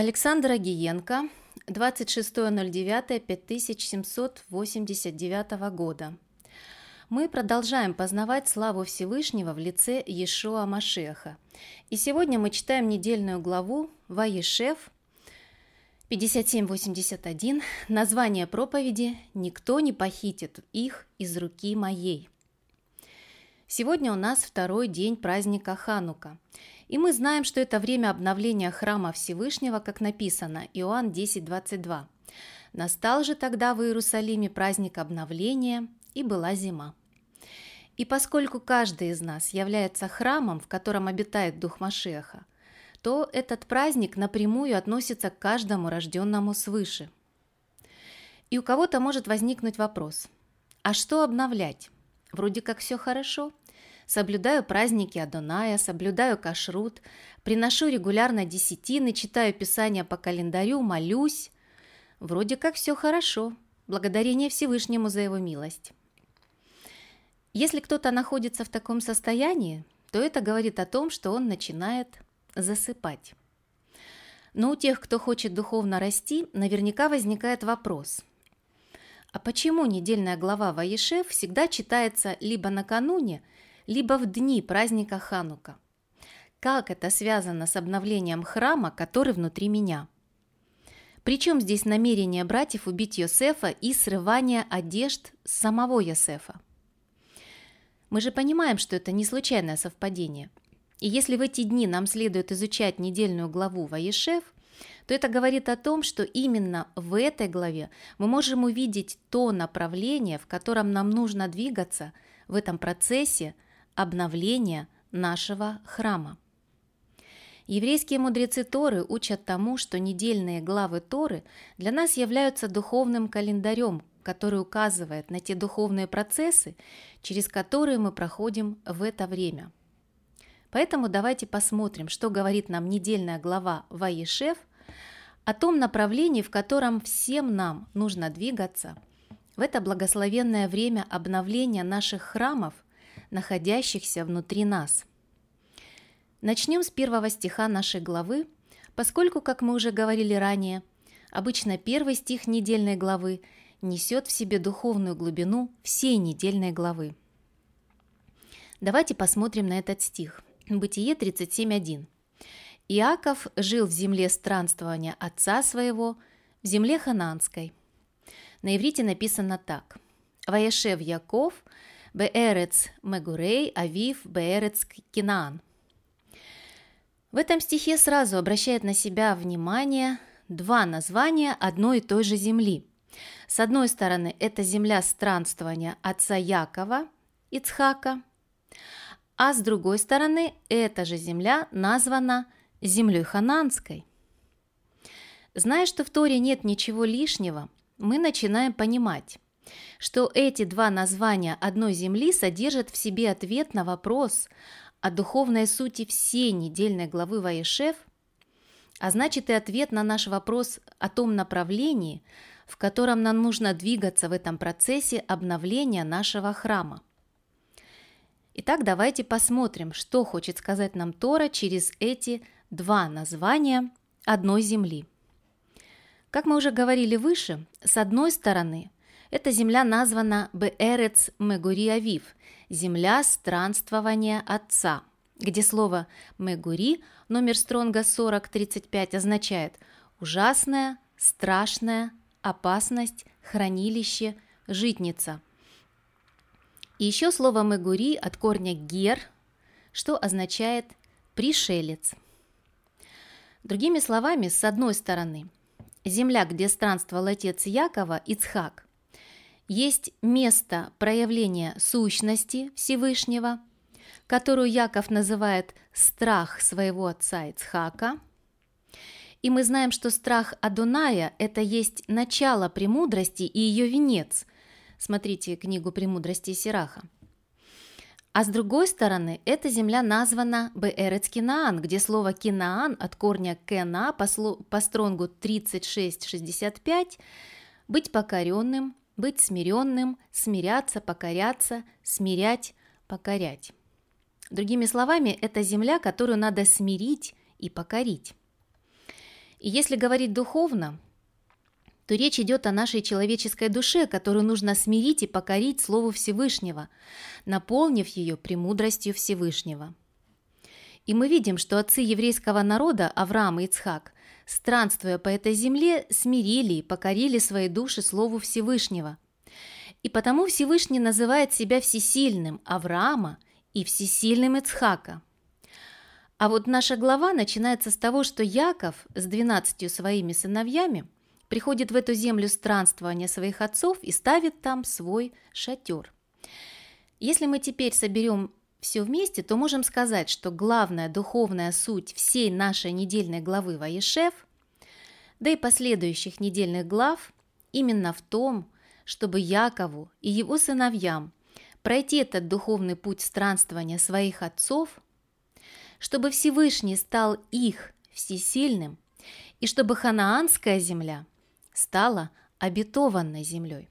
Александр Агиенко, 26.09.5789 года. Мы продолжаем познавать славу Всевышнего в лице Иешуа Машеха. И сегодня мы читаем недельную главу Ваешев 5781. Название проповеди «Никто не похитит их из руки моей». Сегодня у нас второй день праздника Ханука. И мы знаем, что это время обновления храма Всевышнего, как написано, Иоанн 10.22. Настал же тогда в Иерусалиме праздник обновления, и была зима. И поскольку каждый из нас является храмом, в котором обитает Дух Машеха, то этот праздник напрямую относится к каждому рожденному свыше. И у кого-то может возникнуть вопрос, а что обновлять? Вроде как все хорошо. Соблюдаю праздники Адоная, соблюдаю кашрут, приношу регулярно десятины, читаю Писание по календарю, молюсь. Вроде как все хорошо. Благодарение Всевышнему за его милость. Если кто-то находится в таком состоянии, то это говорит о том, что он начинает засыпать. Но у тех, кто хочет духовно расти, наверняка возникает вопрос – а почему недельная глава Ваешев всегда читается либо накануне, либо в дни праздника Ханука? Как это связано с обновлением храма, который внутри меня? Причем здесь намерение братьев убить Йосефа и срывание одежд самого Йосефа? Мы же понимаем, что это не случайное совпадение. И если в эти дни нам следует изучать недельную главу Ваешев – то это говорит о том, что именно в этой главе мы можем увидеть то направление, в котором нам нужно двигаться в этом процессе обновления нашего храма. Еврейские мудрецы Торы учат тому, что недельные главы Торы для нас являются духовным календарем, который указывает на те духовные процессы, через которые мы проходим в это время. Поэтому давайте посмотрим, что говорит нам недельная глава Ваешев о том направлении, в котором всем нам нужно двигаться в это благословенное время обновления наших храмов, находящихся внутри нас. Начнем с первого стиха нашей главы, поскольку, как мы уже говорили ранее, обычно первый стих недельной главы несет в себе духовную глубину всей недельной главы. Давайте посмотрим на этот стих. Бытие 37.1. Иаков жил в земле странствования отца своего, в земле хананской. На иврите написано так. «Ваешев Яков, Беэрец Мегурей, Авив, Беэрец Кинаан». В этом стихе сразу обращает на себя внимание два названия одной и той же земли. С одной стороны, это земля странствования отца Якова, Ицхака, а с другой стороны, эта же земля названа землей хананской. Зная, что в Торе нет ничего лишнего, мы начинаем понимать, что эти два названия одной земли содержат в себе ответ на вопрос о духовной сути всей недельной главы Ваешев, а значит и ответ на наш вопрос о том направлении, в котором нам нужно двигаться в этом процессе обновления нашего храма. Итак, давайте посмотрим, что хочет сказать нам Тора через эти два названия одной земли. Как мы уже говорили выше, с одной стороны, эта земля названа Беэрец Мегури Авив, земля странствования Отца, где слово Мегури, номер Стронга 4035, означает ужасная, страшная, опасность, хранилище, житница. И еще слово Мегури от корня гер, что означает пришелец – Другими словами, с одной стороны, земля, где странствовал отец Якова, Ицхак, есть место проявления сущности Всевышнего, которую Яков называет страх своего отца Ицхака. И мы знаем, что страх Адоная – это есть начало премудрости и ее венец. Смотрите книгу «Премудрости Сираха». А с другой стороны, эта земля названа Беэрец Кинаан, где слово Кинаан от корня Кена по, по стронгу 36-65 быть покоренным, быть смиренным, смиряться, покоряться, смирять, покорять. Другими словами, это земля, которую надо смирить и покорить. И если говорить духовно, то речь идет о нашей человеческой душе, которую нужно смирить и покорить Слову Всевышнего, наполнив ее премудростью Всевышнего. И мы видим, что отцы еврейского народа, Авраам и Ицхак, странствуя по этой земле, смирили и покорили свои души Слову Всевышнего. И потому Всевышний называет себя всесильным Авраама и всесильным Ицхака. А вот наша глава начинается с того, что Яков с двенадцатью своими сыновьями – приходит в эту землю странствования своих отцов и ставит там свой шатер. Если мы теперь соберем все вместе, то можем сказать, что главная духовная суть всей нашей недельной главы Ваешев, да и последующих недельных глав, именно в том, чтобы Якову и его сыновьям пройти этот духовный путь странствования своих отцов, чтобы Всевышний стал их всесильным, и чтобы ханаанская земля – стала обетованной землей.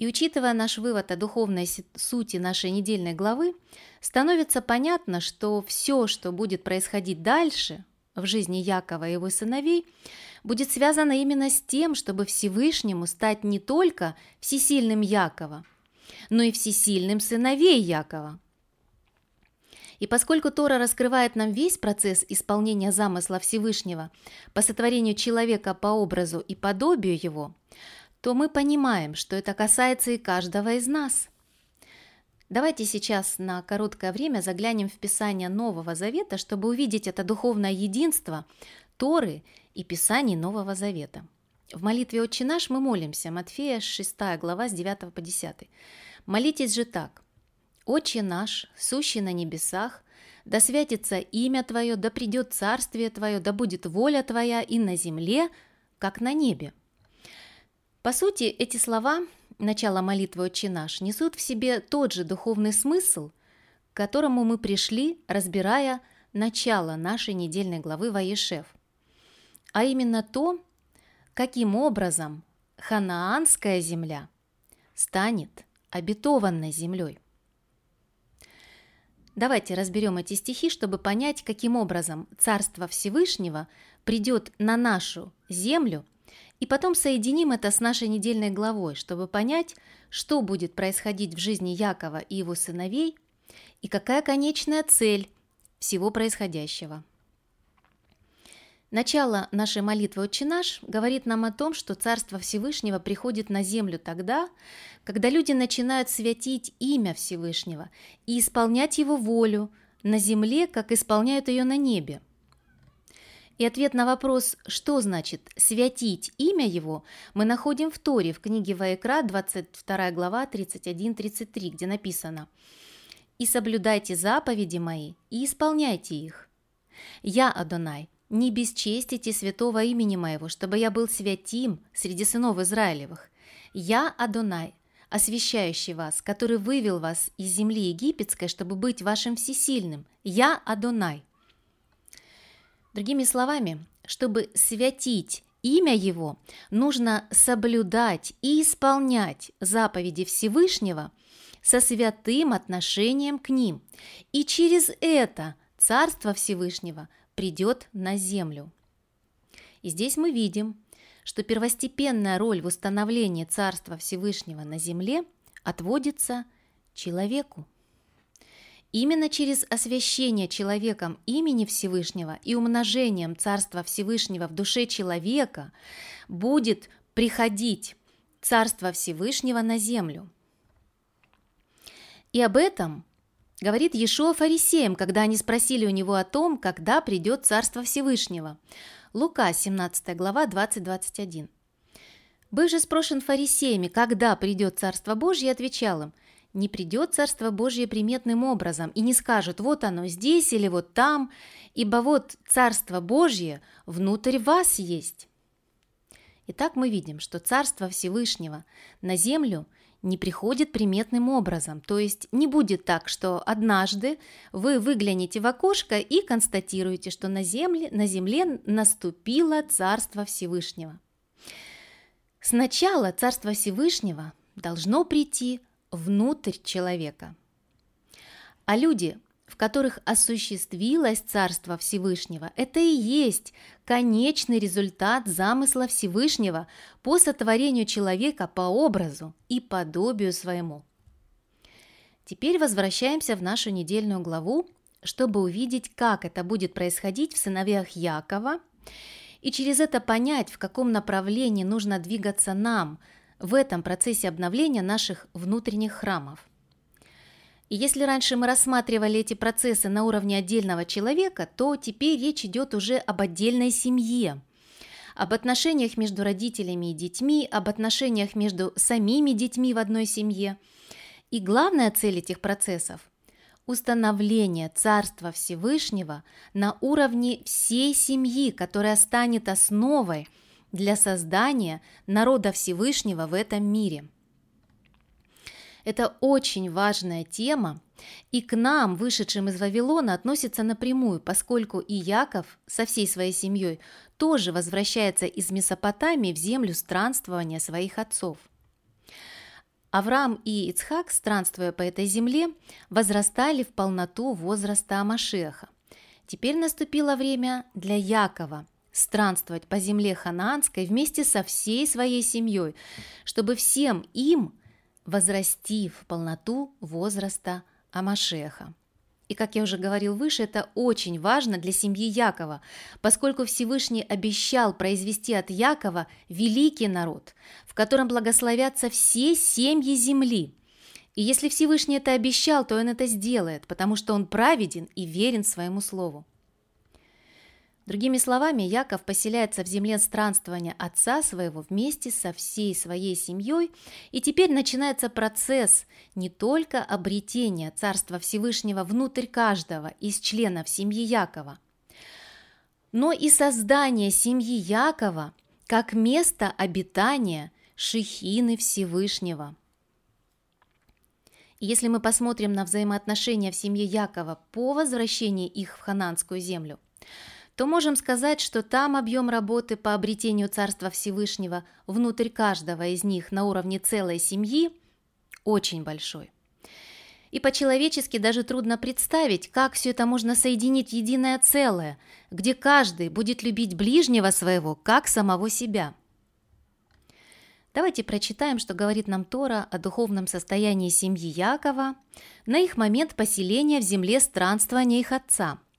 И учитывая наш вывод о духовной сути нашей недельной главы, становится понятно, что все, что будет происходить дальше в жизни Якова и его сыновей, будет связано именно с тем, чтобы Всевышнему стать не только всесильным Якова, но и всесильным сыновей Якова – и поскольку Тора раскрывает нам весь процесс исполнения замысла Всевышнего по сотворению человека по образу и подобию его, то мы понимаем, что это касается и каждого из нас. Давайте сейчас на короткое время заглянем в Писание Нового Завета, чтобы увидеть это духовное единство Торы и Писаний Нового Завета. В молитве «Отче наш» мы молимся, Матфея 6 глава с 9 по 10. «Молитесь же так, Отче наш, сущий на небесах, да святится имя Твое, да придет царствие Твое, да будет воля Твоя и на земле, как на небе». По сути, эти слова, начало молитвы «Отче наш», несут в себе тот же духовный смысл, к которому мы пришли, разбирая начало нашей недельной главы Ваешев, а именно то, каким образом ханаанская земля станет обетованной землей. Давайте разберем эти стихи, чтобы понять, каким образом Царство Всевышнего придет на нашу землю, и потом соединим это с нашей недельной главой, чтобы понять, что будет происходить в жизни Якова и его сыновей, и какая конечная цель всего происходящего. Начало нашей молитвы «Отче наш» говорит нам о том, что Царство Всевышнего приходит на землю тогда, когда люди начинают святить имя Всевышнего и исполнять Его волю на земле, как исполняют ее на небе. И ответ на вопрос, что значит «святить имя Его», мы находим в Торе, в книге Ваекра, 22 глава, 31-33, где написано «И соблюдайте заповеди мои, и исполняйте их. Я, Адонай, не бесчестите святого имени моего, чтобы я был святим среди сынов Израилевых. Я Адонай, освящающий вас, который вывел вас из земли египетской, чтобы быть вашим всесильным. Я Адонай». Другими словами, чтобы святить имя Его, нужно соблюдать и исполнять заповеди Всевышнего со святым отношением к ним. И через это Царство Всевышнего – придет на землю. И здесь мы видим, что первостепенная роль в установлении Царства Всевышнего на земле отводится человеку. Именно через освящение человеком имени Всевышнего и умножением Царства Всевышнего в душе человека будет приходить Царство Всевышнего на землю. И об этом Говорит Иешуа фарисеям, когда они спросили у него о том, когда придет Царство Всевышнего. Лука, 17 глава, 20-21. Быв же спрошен фарисеями, когда придет Царство Божье, отвечал им, не придет Царство Божье приметным образом, и не скажут, вот оно здесь или вот там, ибо вот Царство Божье внутрь вас есть. Итак, мы видим, что Царство Всевышнего на землю – не приходит приметным образом. То есть не будет так, что однажды вы выглянете в окошко и констатируете, что на земле, на земле наступило Царство Всевышнего. Сначала Царство Всевышнего должно прийти внутрь человека. А люди в которых осуществилось Царство Всевышнего, это и есть конечный результат замысла Всевышнего по сотворению человека по образу и подобию своему. Теперь возвращаемся в нашу недельную главу, чтобы увидеть, как это будет происходить в сыновьях Якова, и через это понять, в каком направлении нужно двигаться нам в этом процессе обновления наших внутренних храмов. И если раньше мы рассматривали эти процессы на уровне отдельного человека, то теперь речь идет уже об отдельной семье, об отношениях между родителями и детьми, об отношениях между самими детьми в одной семье. И главная цель этих процессов – установление Царства Всевышнего на уровне всей семьи, которая станет основой для создания народа Всевышнего в этом мире – это очень важная тема, и к нам, вышедшим из Вавилона, относится напрямую, поскольку и Яков со всей своей семьей тоже возвращается из Месопотамии в землю странствования своих отцов. Авраам и Ицхак, странствуя по этой земле, возрастали в полноту возраста Амашеха. Теперь наступило время для Якова странствовать по земле ханаанской вместе со всей своей семьей, чтобы всем им возрасти в полноту возраста Амашеха. И, как я уже говорил выше, это очень важно для семьи Якова, поскольку Всевышний обещал произвести от Якова великий народ, в котором благословятся все семьи земли. И если Всевышний это обещал, то он это сделает, потому что он праведен и верен своему слову. Другими словами, Яков поселяется в земле странствования отца своего вместе со всей своей семьей, и теперь начинается процесс не только обретения Царства Всевышнего внутрь каждого из членов семьи Якова, но и создания семьи Якова как место обитания Шехины Всевышнего. Если мы посмотрим на взаимоотношения в семье Якова по возвращении их в хананскую землю – то можем сказать, что там объем работы по обретению Царства Всевышнего внутрь каждого из них на уровне целой семьи очень большой. И по-человечески даже трудно представить, как все это можно соединить в единое целое, где каждый будет любить ближнего своего, как самого себя. Давайте прочитаем, что говорит нам Тора о духовном состоянии семьи Якова на их момент поселения в земле странствования их отца –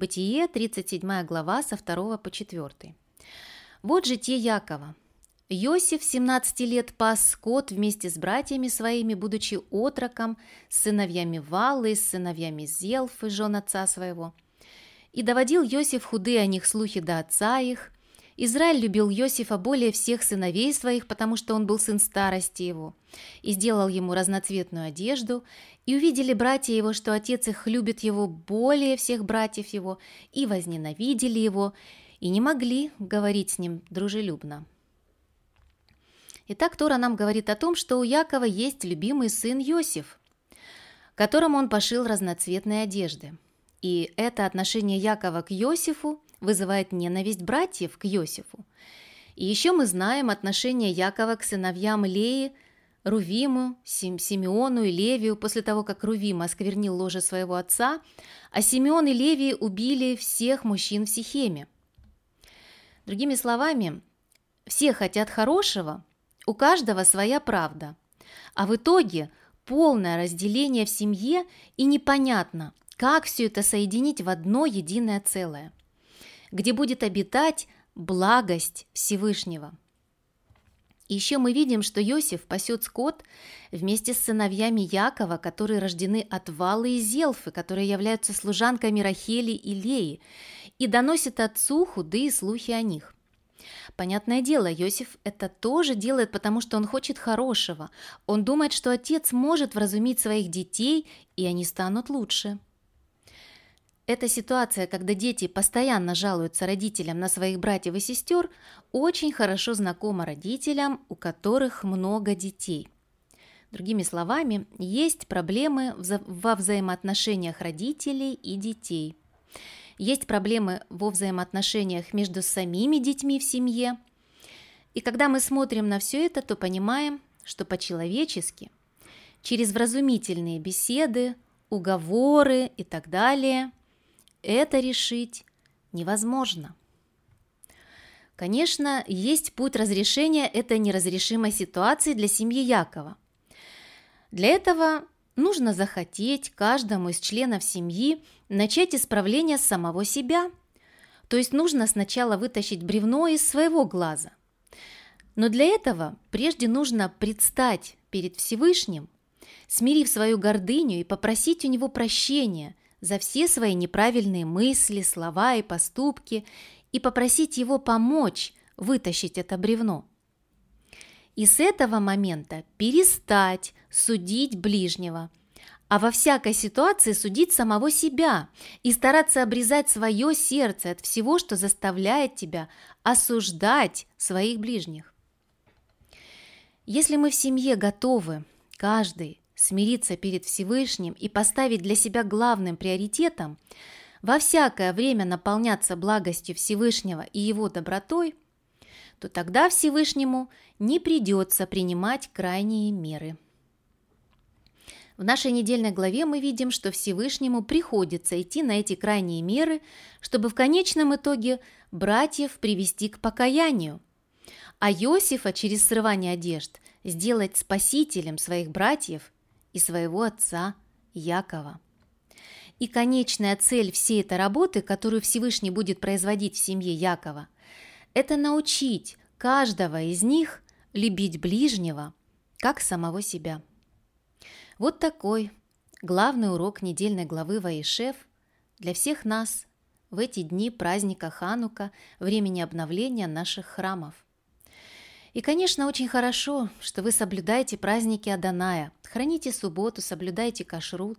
Бытие, 37 глава, со 2 по 4. Вот житие Якова. Иосиф 17 лет пас скот вместе с братьями своими, будучи отроком, с сыновьями Валы, с сыновьями Зелфы, жен отца своего. И доводил Иосиф худые о них слухи до отца их, Израиль любил Иосифа более всех сыновей своих, потому что он был сын старости его, и сделал ему разноцветную одежду, и увидели братья его, что отец их любит его более всех братьев его, и возненавидели его, и не могли говорить с ним дружелюбно. Итак, Тора нам говорит о том, что у Якова есть любимый сын Иосиф, которому он пошил разноцветные одежды. И это отношение Якова к Иосифу вызывает ненависть братьев к Иосифу. И еще мы знаем отношение Якова к сыновьям Леи, Рувиму, Симеону и Левию после того, как Рувим осквернил ложе своего отца, а Симеон и Левий убили всех мужчин в Сихеме. Другими словами, все хотят хорошего, у каждого своя правда, а в итоге полное разделение в семье и непонятно, как все это соединить в одно единое целое где будет обитать благость Всевышнего. Еще мы видим, что Иосиф пасет скот вместе с сыновьями Якова, которые рождены от Валы и Зелфы, которые являются служанками Рахели и Леи, и доносит отцу худые слухи о них. Понятное дело, Иосиф это тоже делает, потому что он хочет хорошего. Он думает, что отец может вразумить своих детей, и они станут лучше. Эта ситуация, когда дети постоянно жалуются родителям на своих братьев и сестер, очень хорошо знакома родителям, у которых много детей. Другими словами, есть проблемы во взаимоотношениях родителей и детей. Есть проблемы во взаимоотношениях между самими детьми в семье. И когда мы смотрим на все это, то понимаем, что по-человечески, через вразумительные беседы, уговоры и так далее, это решить невозможно. Конечно, есть путь разрешения этой неразрешимой ситуации для семьи Якова. Для этого нужно захотеть каждому из членов семьи начать исправление самого себя. То есть нужно сначала вытащить бревно из своего глаза. Но для этого прежде нужно предстать перед Всевышним, смирив свою гордыню и попросить у него прощения за все свои неправильные мысли, слова и поступки и попросить его помочь вытащить это бревно. И с этого момента перестать судить ближнего, а во всякой ситуации судить самого себя и стараться обрезать свое сердце от всего, что заставляет тебя осуждать своих ближних. Если мы в семье готовы, каждый, смириться перед Всевышним и поставить для себя главным приоритетом, во всякое время наполняться благостью Всевышнего и его добротой, то тогда Всевышнему не придется принимать крайние меры. В нашей недельной главе мы видим, что Всевышнему приходится идти на эти крайние меры, чтобы в конечном итоге братьев привести к покаянию, а Иосифа через срывание одежд сделать спасителем своих братьев и своего отца Якова. И конечная цель всей этой работы, которую Всевышний будет производить в семье Якова, это научить каждого из них любить ближнего, как самого себя. Вот такой главный урок недельной главы Ваишев для всех нас в эти дни праздника Ханука, времени обновления наших храмов – и, конечно, очень хорошо, что вы соблюдаете праздники Аданая, храните субботу, соблюдаете кашрут,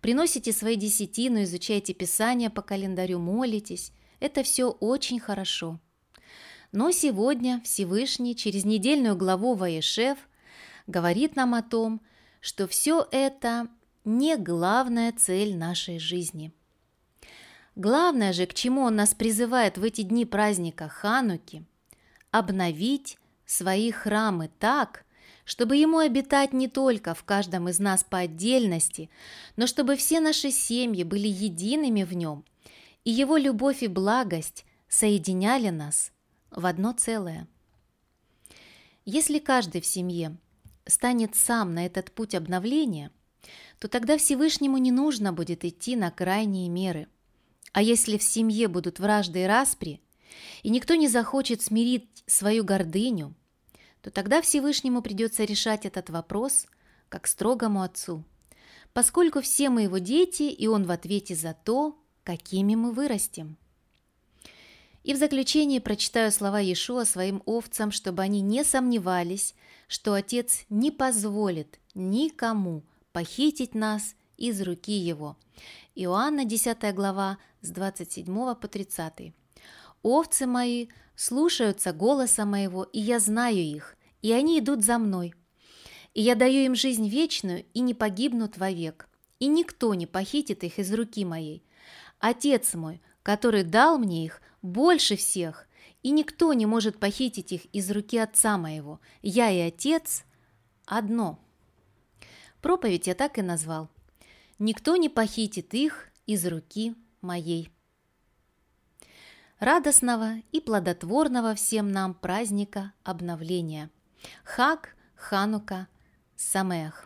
приносите свои десятину, изучаете Писание по календарю, молитесь. Это все очень хорошо. Но сегодня Всевышний через недельную главу Ваешев говорит нам о том, что все это не главная цель нашей жизни. Главное же, к чему он нас призывает в эти дни праздника Хануки – обновить свои храмы так, чтобы ему обитать не только в каждом из нас по отдельности, но чтобы все наши семьи были едиными в нем, и его любовь и благость соединяли нас в одно целое. Если каждый в семье станет сам на этот путь обновления, то тогда Всевышнему не нужно будет идти на крайние меры. А если в семье будут вражды и распри, и никто не захочет смирить свою гордыню, то тогда Всевышнему придется решать этот вопрос как строгому отцу, поскольку все мы его дети, и он в ответе за то, какими мы вырастем. И в заключение прочитаю слова Иешуа своим овцам, чтобы они не сомневались, что Отец не позволит никому похитить нас из руки Его. Иоанна 10 глава с 27 по 30. Овцы мои слушаются голоса моего, и я знаю их, и они идут за мной. И я даю им жизнь вечную, и не погибнут вовек, и никто не похитит их из руки моей. Отец мой, который дал мне их, больше всех, и никто не может похитить их из руки отца моего. Я и отец одно. Проповедь я так и назвал. Никто не похитит их из руки моей радостного и плодотворного всем нам праздника обновления. Хак, Ханука, Самех.